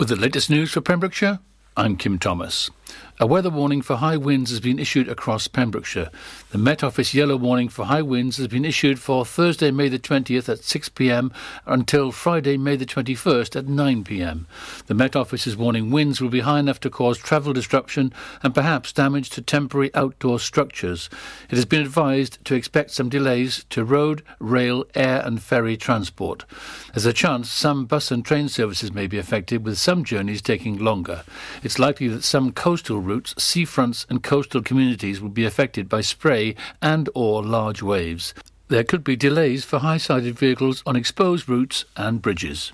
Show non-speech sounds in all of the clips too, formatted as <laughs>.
With the latest news for Pembrokeshire, I'm Kim Thomas. A weather warning for high winds has been issued across Pembrokeshire. The Met Office yellow warning for high winds has been issued for Thursday, May the 20th at 6 pm until Friday, May the 21st at 9 pm. The Met Office is warning winds will be high enough to cause travel disruption and perhaps damage to temporary outdoor structures. It has been advised to expect some delays to road, rail, air and ferry transport. There's a chance some bus and train services may be affected, with some journeys taking longer. It's likely that some coastal routes, seafronts and coastal communities will be affected by spray and or large waves. There could be delays for high-sided vehicles on exposed routes and bridges.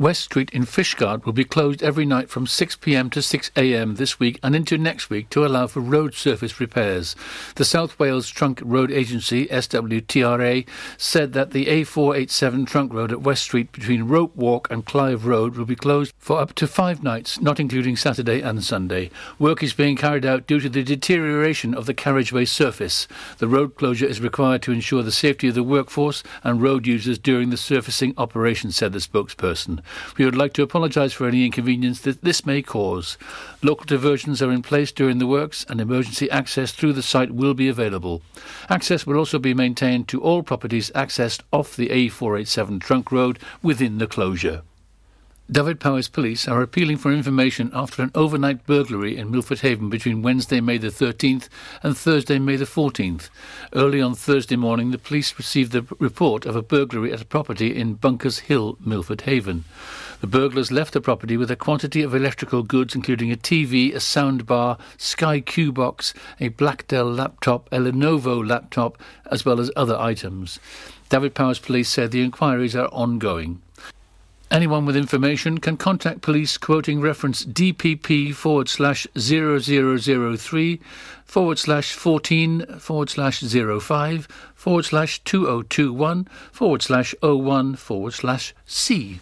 West Street in Fishguard will be closed every night from 6pm to 6am this week and into next week to allow for road surface repairs. The South Wales Trunk Road Agency, SWTRA, said that the A487 trunk road at West Street between Rope Walk and Clive Road will be closed for up to five nights, not including Saturday and Sunday. Work is being carried out due to the deterioration of the carriageway surface. The road closure is required to ensure the safety of the workforce and road users during the surfacing operation, said the spokesperson. We would like to apologise for any inconvenience that this may cause. Local diversions are in place during the works and emergency access through the site will be available. Access will also be maintained to all properties accessed off the A487 trunk road within the closure. Dyfed-Powys police are appealing for information after an overnight burglary in Milford Haven between Wednesday, May the 13th and Thursday, May the 14th. Early on Thursday morning, the police received the report of a burglary at a property in Bunkers Hill, Milford Haven. The burglars left the property with a quantity of electrical goods, including a TV, a soundbar, Sky Q box, a Black Dell laptop, a Lenovo laptop, as well as other items. Dyfed-Powys police said the inquiries are ongoing. Anyone with information can contact police quoting reference DPP forward slash 0003 forward slash 14 forward slash 05 forward slash 2021 forward slash 01 forward slash C.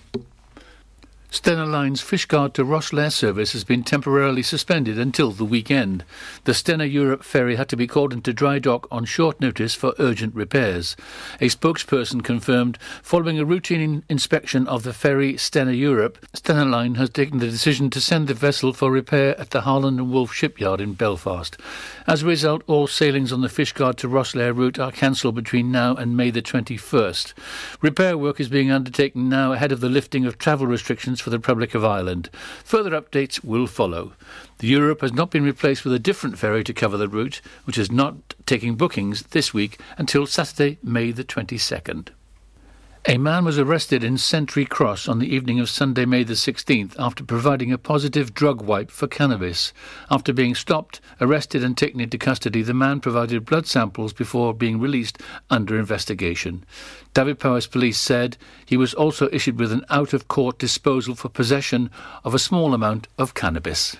Stena Line's Fishguard to Rosslare service has been temporarily suspended until the weekend. The Stena Europe ferry had to be called into dry dock on short notice for urgent repairs. A spokesperson confirmed following a routine inspection of the ferry Stena Europe, Stena Line has taken the decision to send the vessel for repair at the Harland and Wolff shipyard in Belfast. As a result, all sailings on the Fishguard to Rosslare route are cancelled between now and May the 21st. Repair work is being undertaken now ahead of the lifting of travel restrictions for the Republic of Ireland. Further updates will follow. The Europe has not been replaced with a different ferry to cover the route, which is not taking bookings this week until Saturday, May the 22nd. A man was arrested in Sentry Cross on the evening of Sunday, May the 16th, after providing a positive drug wipe for cannabis. After being stopped, arrested, and taken into custody, the man provided blood samples before being released under investigation. Dyfed-Powys police said he was also issued with an out of court disposal for possession of a small amount of cannabis.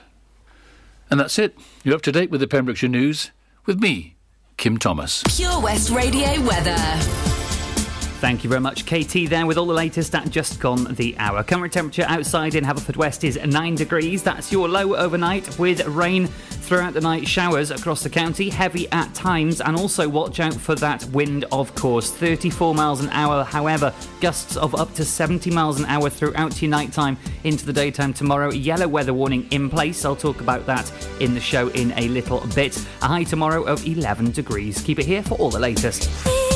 And that's it. You're up to date with the Pembrokeshire News with me, Kim Thomas. Pure West Radio weather. Thank you very much, KT, there with all the latest at just gone the hour. Current temperature outside in Haverfordwest is 9 degrees. That's your low overnight with rain throughout the night, showers across the county, heavy at times, and also watch out for that wind, of course. 34 miles an hour, however, gusts of up to 70 miles an hour throughout your nighttime into the daytime tomorrow. Yellow weather warning in place. I'll talk about that in the show in a little bit. A high tomorrow of 11 degrees. Keep it here for all the latest.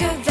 could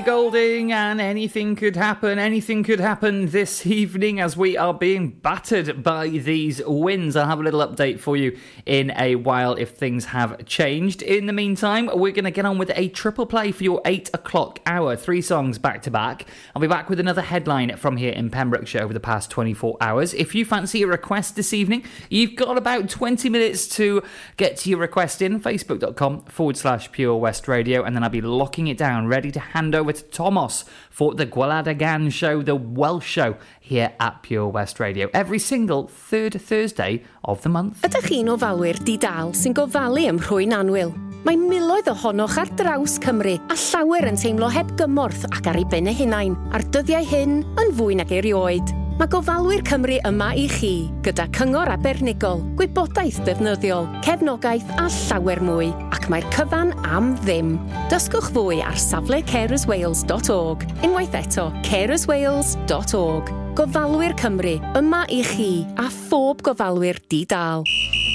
Ellie Goulding, and anything could happen. Anything could happen this evening as we are being battered by these winds. I'll have a little update for you in a while if things have changed. In the meantime, we're going to get on with a triple play for your 8 o'clock hour. Three songs back to back. I'll be back with another headline from here in Pembrokeshire over the past 24 hours. If you fancy a request this evening, you've got about 20 minutes to get to your request in facebook.com forward slash pure west radio, and then I'll be locking it down, ready to hand over over to Thomas for the Gwaladagan show, the Welsh show, here at Pure West Radio, every single third Thursday of the month. Ydych chi'n ofalwyr di-dal sy'n gofalu ym rhwy'n anwyl? Mae miloedd ohonoch ar draws Cymru a llawer yn teimlo heb gymorth ac ar ei ben eu hunain, a'r dyddiau hyn yn fwy nag erioed. Mae gofalwyr Cymru yma i chi, gyda cyngor abernigol, gwybodaeth defnyddiol, cefnogaeth a llawer mwy, ac mae'r cyfan am ddim. Dysgwch fwy ar safle carerswales.org, unwaith eto carerswales.org. Gofalwyr Cymru, yma i chi a phob gofalwyr di-dal.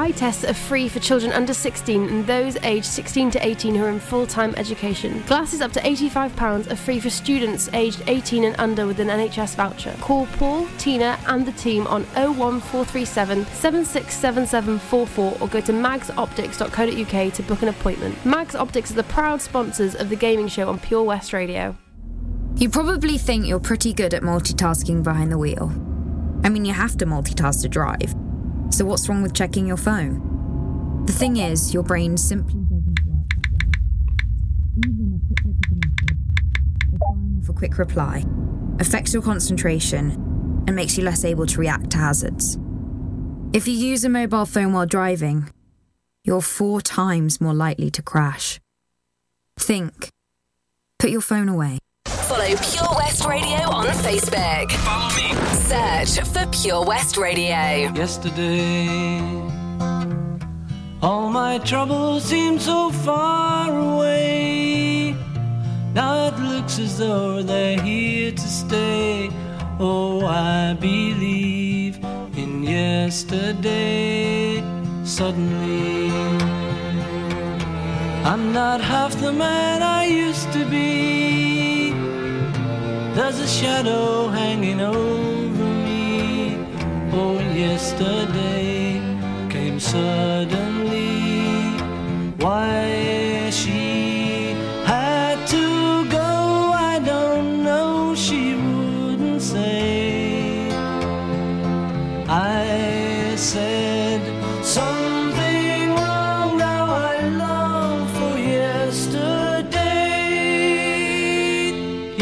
Eye tests are free for children under 16 and those aged 16 to 18 who are in full time education. Glasses up to £85 are free for students aged 18 and under with an NHS voucher. Call Paul, Tina, and the team on 01437 767744 or go to magsoptics.co.uk to book an appointment. Mags Optics are the proud sponsors of the gaming show on Pure West Radio. You probably think you're pretty good at multitasking behind the wheel. I mean, you have to multitask to drive. So, what's wrong with checking your phone? The thing is, your brain simply doesn't work. Even a quick look at a message or firing off a quick reply affects your concentration and makes you less able to react to hazards. If you use a mobile phone while driving, you're four times more likely to crash. Think. Put your phone away. Follow Pure West Radio on Facebook. Follow me. Search for Pure West Radio. Yesterday, all my troubles seemed so far away. Now it looks as though they're here to stay. Oh, I believe in yesterday. Suddenly, I'm not half the man I used to be. There's a shadow hanging over me. Oh, yesterday came suddenly. Why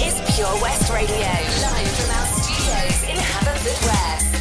is Pure West Radio, live from our studios in Haverfordwest.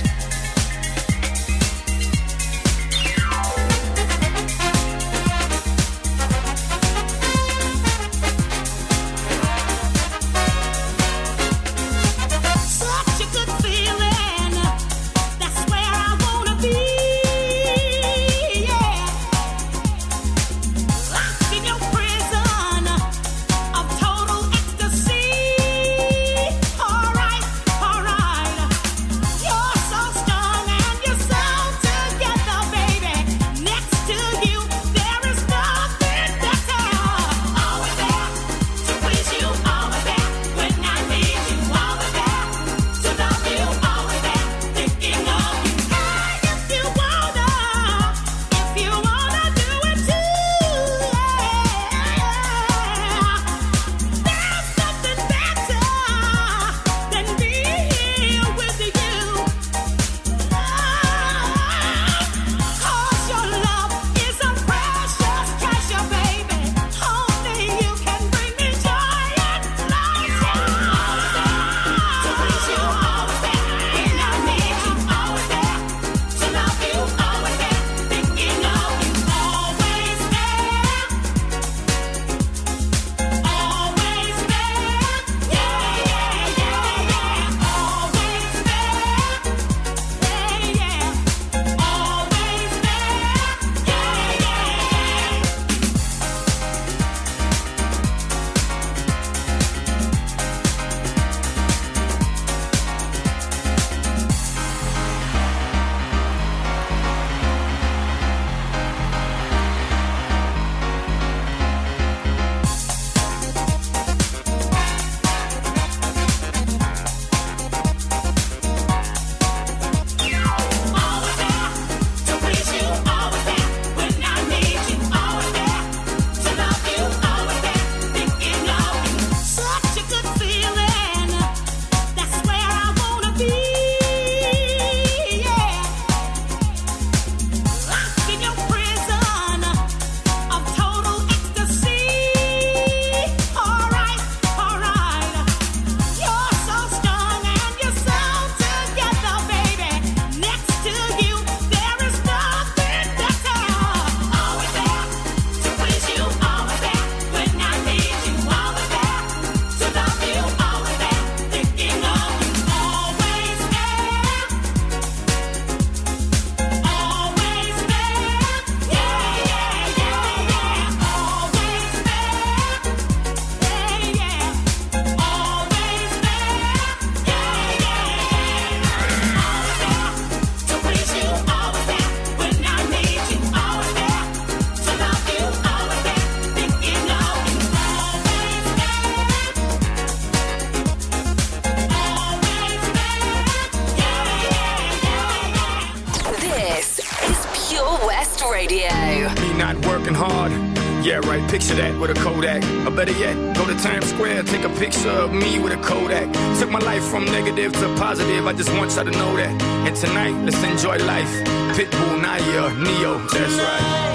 positive. I just want y'all to know that. And tonight, let's enjoy life. Pitbull, Nayer, Ne-Yo, that's right.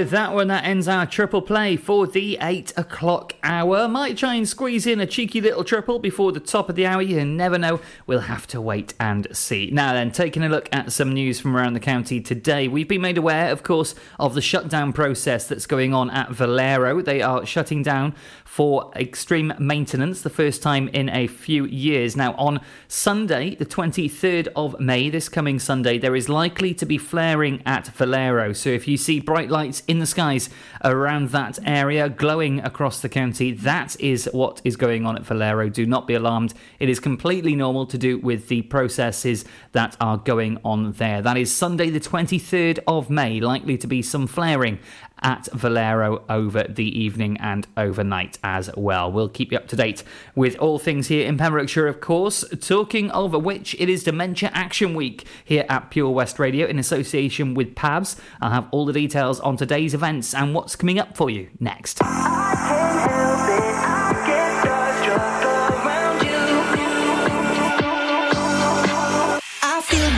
With that one, that ends our triple play for the 8 o'clock hour. Might try and squeeze in a cheeky little triple before the top of the hour. You never know. We'll have to wait and see. Now, then, taking a look at some news from around the county today. We've been made aware, of course, of the shutdown process that's going on at Valero. They are shutting down for extreme maintenance, the first time in a few years. Now, on Sunday, the 23rd of May, this coming Sunday, there is likely to be flaring at Valero. So if you see bright lights in the skies around that area, glowing across the county, that is what is going on at Valero. Do not be alarmed. It is completely normal to do with the processes that are going on there. That is Sunday, the 23rd of May, likely to be some flaring at Valero over the evening and overnight as well. We'll keep you up to date with all things here in Pembrokeshire, of course. Talking of which, it is Dementia Action Week here at Pure West Radio in association with PAVS. I'll have all the details on today's events and what's coming up for you next. I feel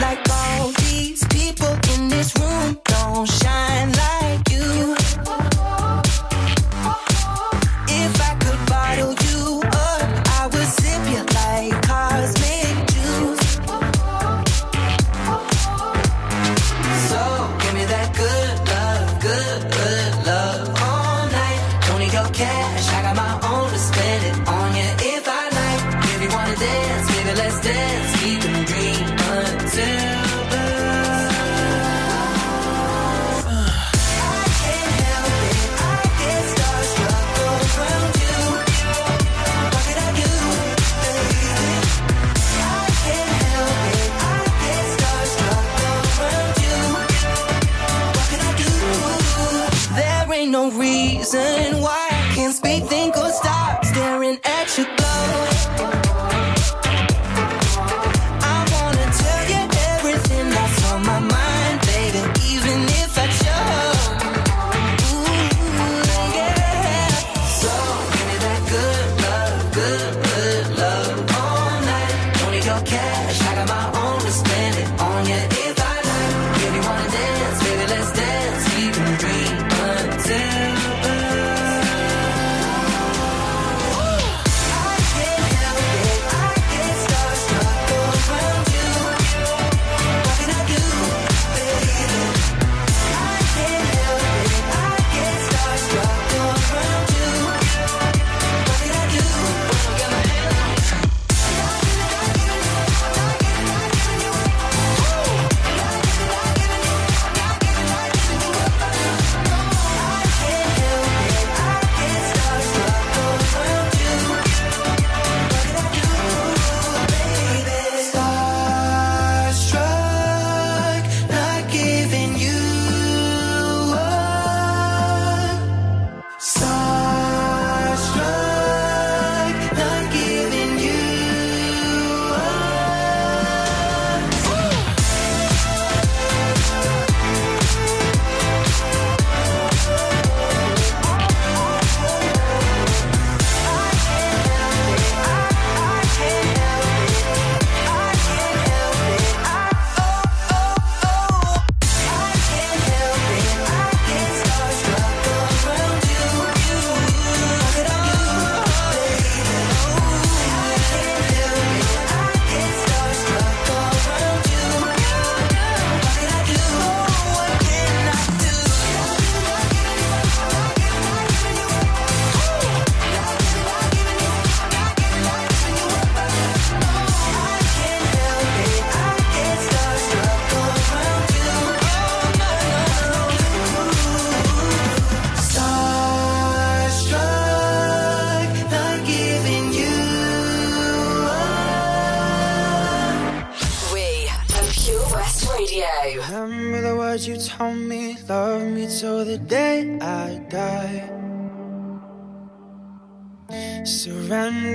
no reason why I can't speak, think, or stop staring at you glow.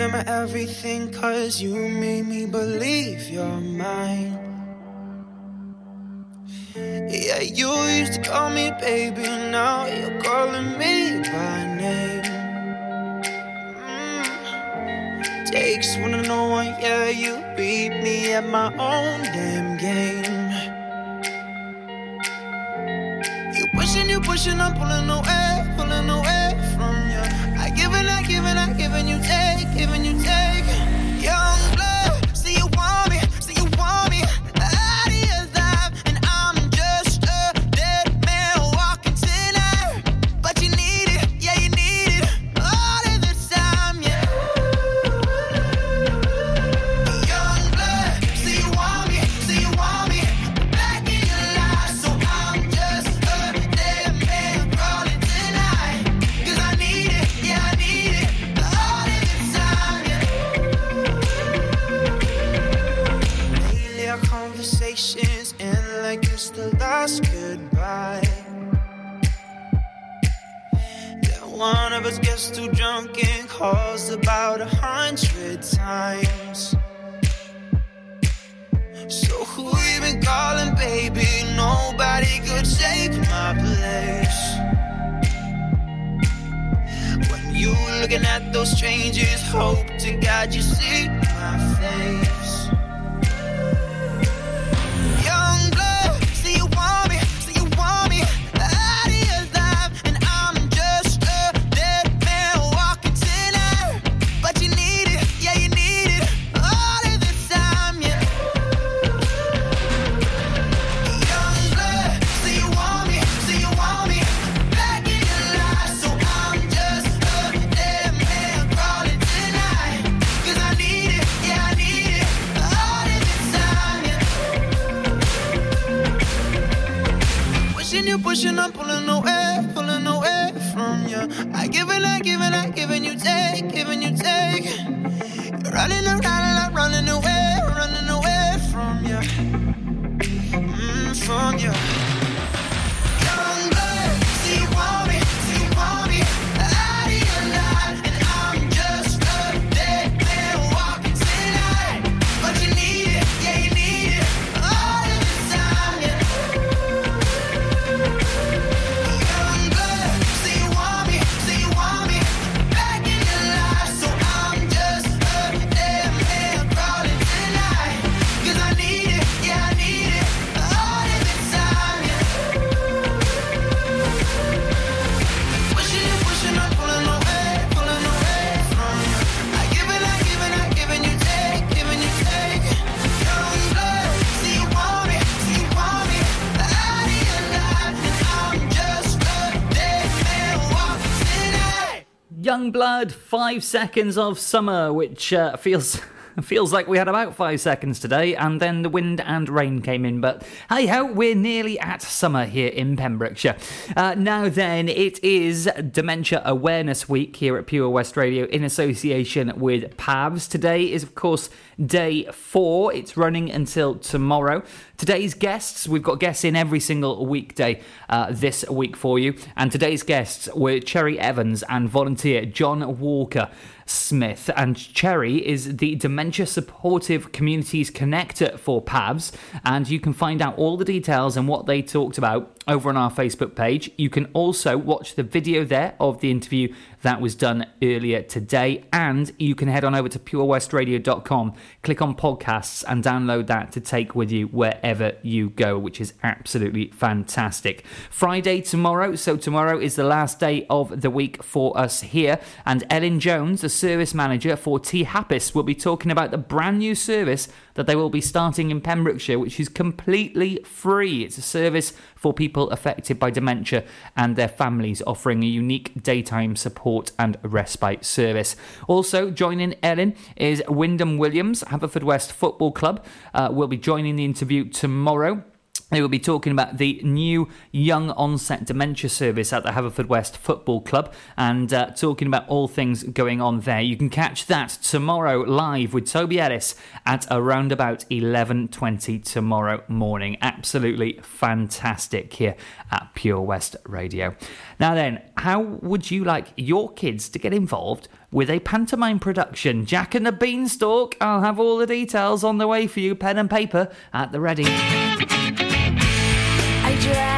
You're everything, cause you made me believe you're mine. Yeah, you used to call me baby, now you're calling me by name. Mm. Takes one to know one, yeah, you beat me at my own damn game. You pushing, you pushing, I'm pulling away, pulling away from you. Giving, I giving, I giving you take, giving you take. Young blood, see you want. us goodbye. Yeah, one of us gets too drunk and calls about a hundred times. So who you been calling, baby? Nobody could take my place. When you looking at those changes, hope to God you see my face. Blood, five seconds of summer, which uh, feels. Feels like we had about five seconds today, and then the wind and rain came in. But hey ho, we're nearly at summer here in Pembrokeshire. Uh, now then, it is Dementia Awareness Week here at Pure West Radio in association with PAVS. Today is, of course, day four. It's running until tomorrow. Today's guests, we've got guests in every single weekday uh, this week for you. And today's guests were Cherry Evans and volunteer John Walker. Smith, and Cherry is the Dementia Supportive Communities Connector for PAVS, and you can find out all the details and what they talked about over on our Facebook page. You can also watch the video there of the interview that was done earlier today, and you can head on over to purewestradio.com, click on podcasts, and download that to take with you wherever you go, which is absolutely fantastic. Friday tomorrow, so tomorrow is the last day of the week for us here, and Ellen Jones, the service manager for Tŷ Hapus, will be talking about the brand new service that they will be starting in Pembrokeshire, which is completely free. It's a service for people affected by dementia and their families, offering a unique daytime support and respite service. Also, joining Ellen is Wyndham Williams, Haverfordwest Football Club, uh, will be joining the interview tomorrow. They will be talking about the new young onset dementia service at the Haverfordwest Football Club and uh, talking about all things going on there. You can catch that tomorrow live with Toby Ellis at around about 11.20 tomorrow morning. Absolutely fantastic here at Pure West Radio. Now then, how would you like your kids to get involved with a pantomime production? Jack and the Beanstalk. I'll have all the details on the way for you, pen and paper at the ready. I'd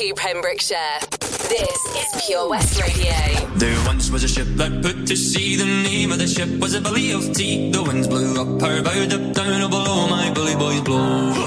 to Pembrokeshire. This is Pure West Radio. There once was a ship that put to sea. The name of the ship was a Billy of Tea. The winds blew up her bow, up down, below my bully boys blow.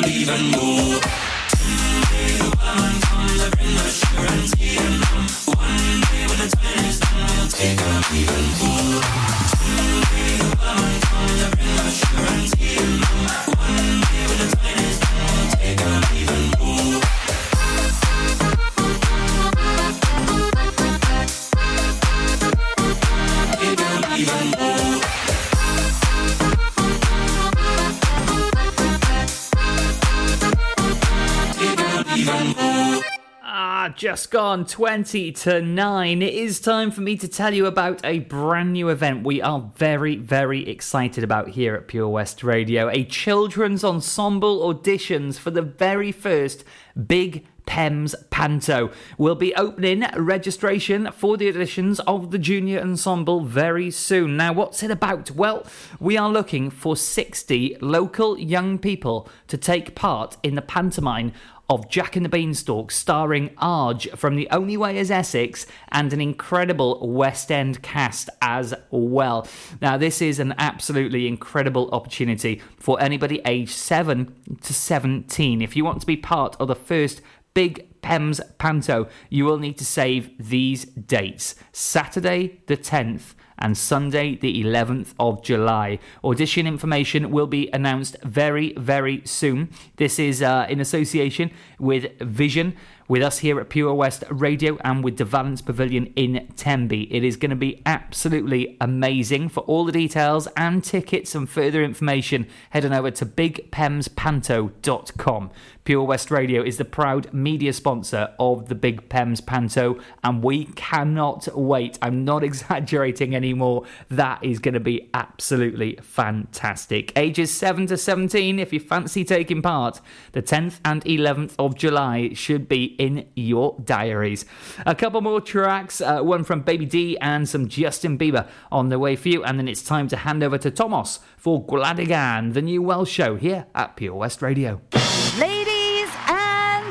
Our leave just gone 20 to 9. It is time for me to tell you about a brand new event we are very, very excited about here at Pure West Radio. A children's ensemble auditions for the very first Big Pems Panto. We'll be opening registration for the auditions of the junior ensemble very soon. Now, what's it about? Well, we are looking for 60 local young people to take part in the pantomime of Jack and the Beanstalk, starring Arg from The Only Way is Essex and an incredible West End cast as well. Now, this is an absolutely incredible opportunity for anybody aged 7 to 17. If you want to be part of the first Big Pems Panto, you will need to save these dates Saturday the 10th and Sunday, the 11th of July. Audition information will be announced very, very soon. This is uh, in association with Vision. With us here at Pure West Radio and with the Valence Pavilion in Tenby. It is going to be absolutely amazing. For all the details and tickets and further information, head on over to bigpemspanto.com. Pure West Radio is the proud media sponsor of the Big Pems Panto, and we cannot wait. I'm not <laughs> exaggerating anymore. That is going to be absolutely fantastic. Ages 7 to 17, if you fancy taking part, the 10th and 11th of July should be in your diaries. A couple more tracks, uh, one from Baby D and some Justin Bieber on the way for you, and then it's time to hand over to Thomas for Gwlad y Gan, the new Welsh show here at Pure West Radio. Ladies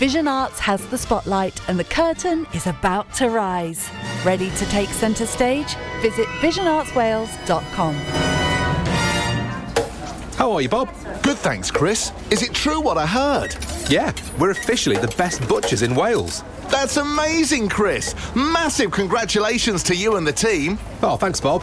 Vision Arts has the spotlight and the curtain is about to rise. Ready to take centre stage? Visit visionartswales.com. How are you, Bob? Good, thanks, Chris. Is it true what I heard? Yeah, we're officially the best butchers in Wales. That's amazing, Chris. Massive congratulations to you and the team. Oh, thanks, Bob.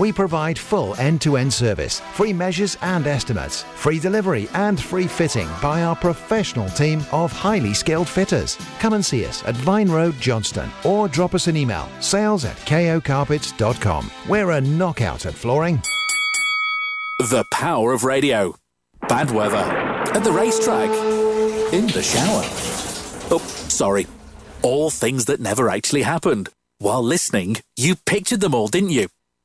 We provide full end to end service, free measures and estimates, free delivery and free fitting by our professional team of highly skilled fitters. Come and see us at Vine Road, Johnston, or drop us an email sales at kocarpets.com. We're a knockout at flooring. The power of radio. Bad weather. At the racetrack. In the shower. Oh, sorry. All things that never actually happened. While listening, you pictured them all, didn't you?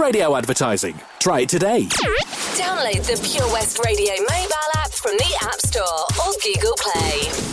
Radio advertising. Try it today. Download the Pure West Radio mobile app from the App Store or Google Play.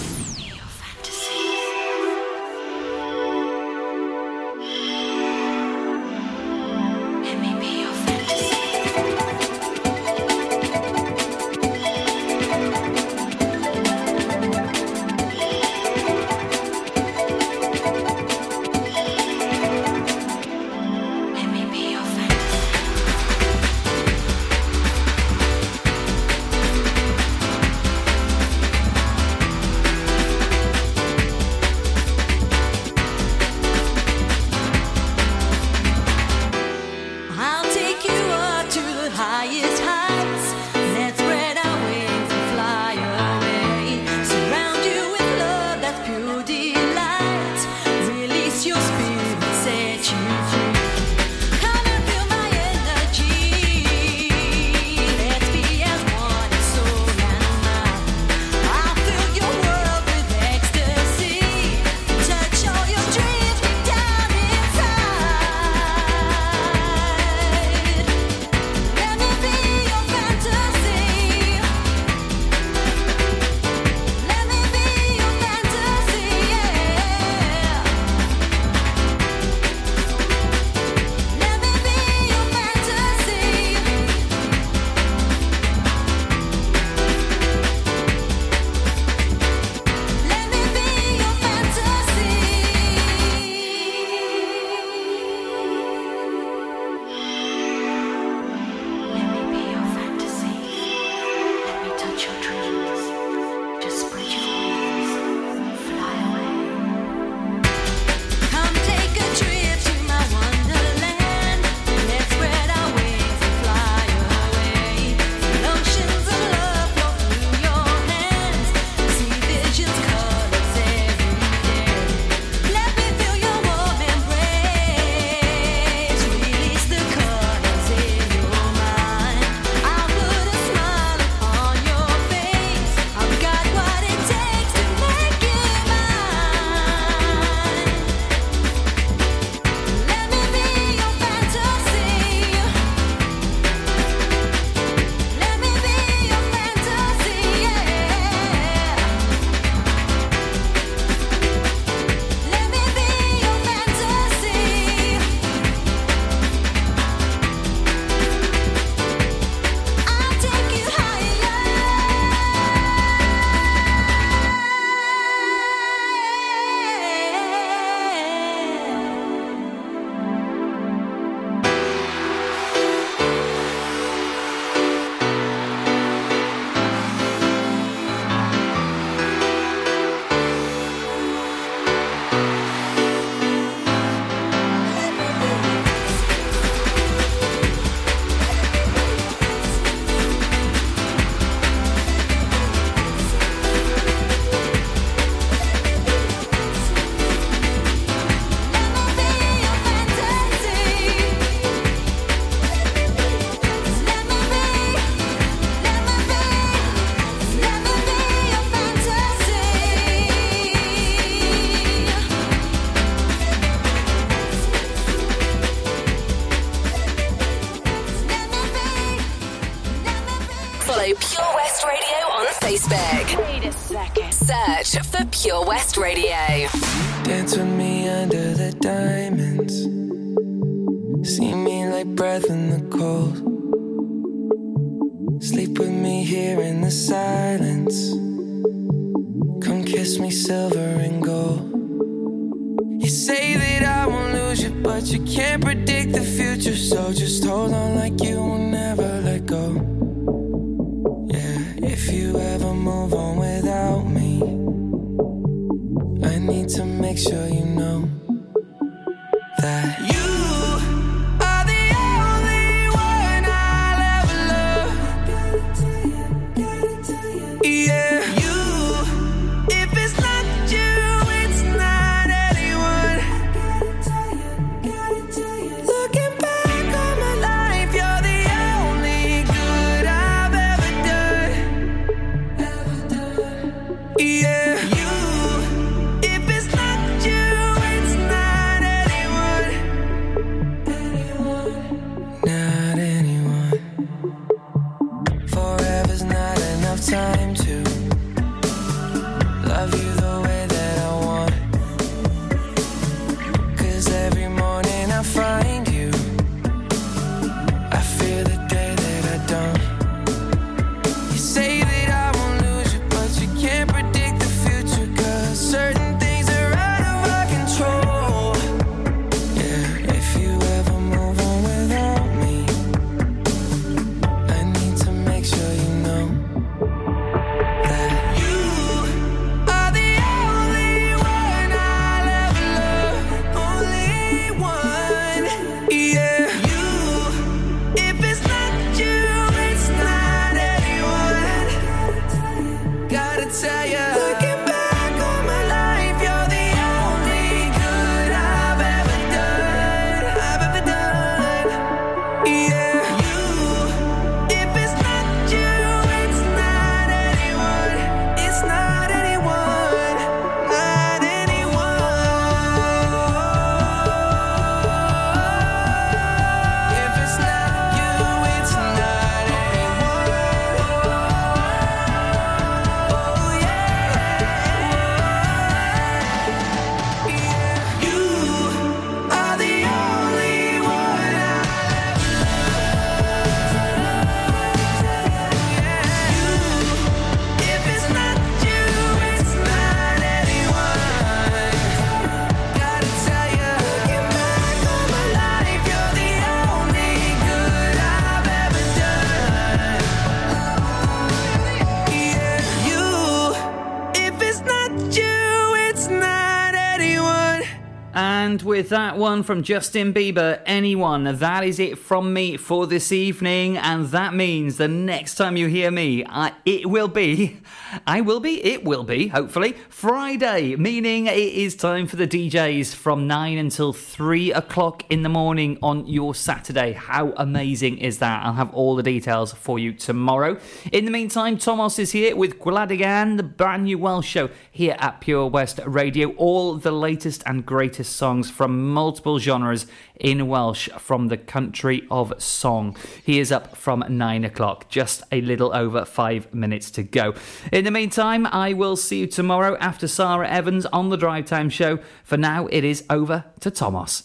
And with one from Justin Bieber, anyone, that is it from me for this evening. And that means the next time you hear me, I, it will be, <laughs> I will be, it will be, hopefully, Friday, meaning it is time for the DJs from 9 until 3 o'clock in the morning on your Saturday. How amazing is that? I'll have all the details for you tomorrow. In the meantime, Thomas is here with Gwlad y Gan, the brand new Welsh show here at Pure West Radio. All the latest and greatest songs from multiple genres in Welsh from the country of song. He is up from nine o'clock, just a little over five minutes to go. In the meantime, I will see you tomorrow after Sarah Evans on the Drive Time Show. For now, it is over to Thomas.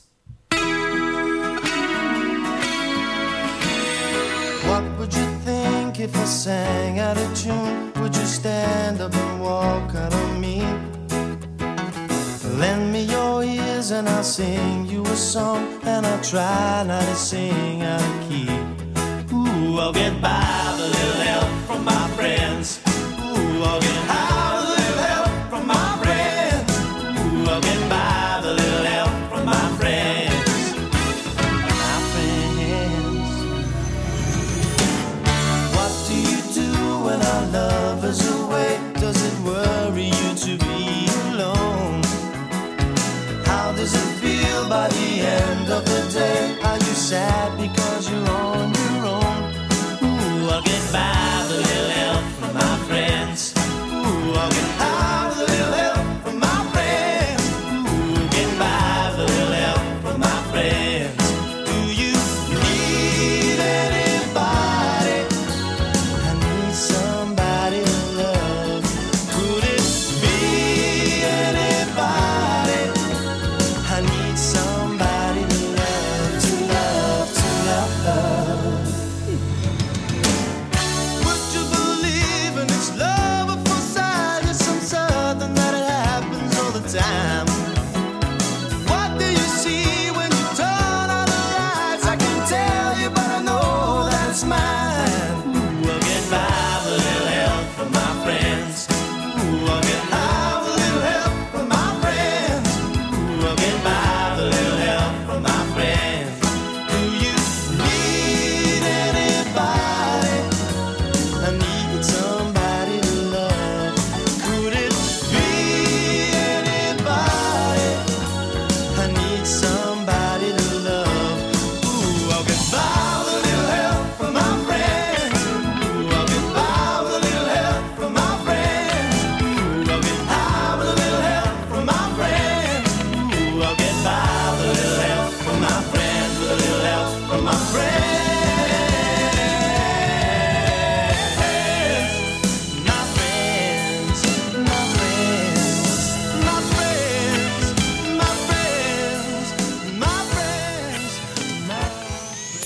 What would you think if I sang out of tune? Would you stand up and walk out on me? Lend me and I'll sing you a song, and I'll try not to sing out of key. Ooh, I'll get by with a little help from my friends. Ooh, I'll get high with a little help from my friends. Ooh, I'll get by with a little help from my friends. My friends. What do you do when our love is away? Sad because you're on your own? Ooh, I'll get by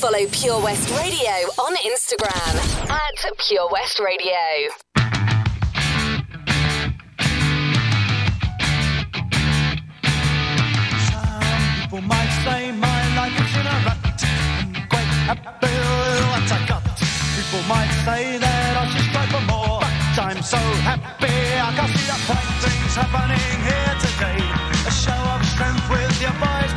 Follow Pure West Radio on Instagram at Pure West Radio. People might say my life is in a rut. I'm quite. People might say that I for more. But I'm so happy I can see the bright things happening here today. A show of strength with your boys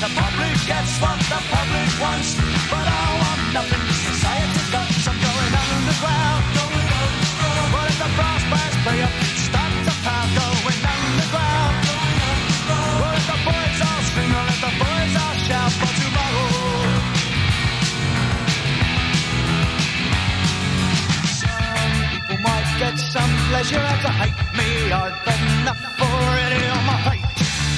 the public gets what the public wants. But I want nothing society. So I'm going underground. Going underground. Well, if the bands play up, start to pound. Going underground. Well, if the boys all sing, or if the boys all shout for tomorrow. Some people might get some pleasure out to hate me. Had enough my plate.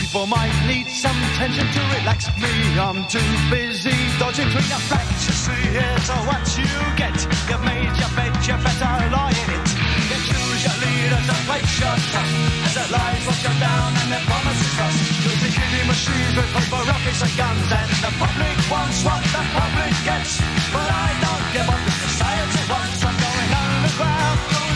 People might need some tension to relax me. I'm too busy dodging between the facts. You see, here's what you get. You've made your bed, you better lie in it. You choose your leaders and place your trust. As their lies wash you down and their promises rust. Cause the killing machines with paper rockets and guns. And the public wants what the public gets. But I don't give what the society wants. I'm going underground.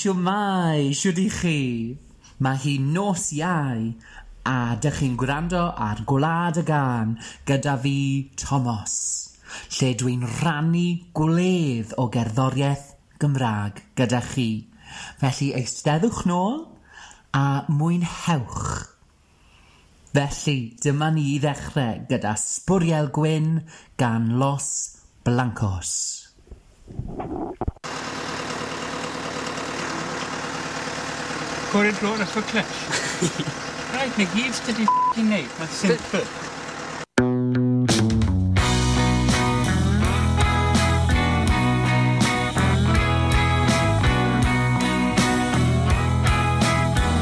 Siwmai, siwt i chi? Mae hi nos iau a dych chi'n gwrando ar Gwlad y Gan gyda fi, Thomas, lle dwi'n rannu gwledd o gerddoriaeth Gymraeg gyda chi. Felly eisteddwch nôl a mwynhewch. Felly, dyma ni i ddechrau gyda Sbwriel Gwyn gan Los Blancos. Y clesh. Right, na gyd sydd wedi f***ing neud, mae'n simple.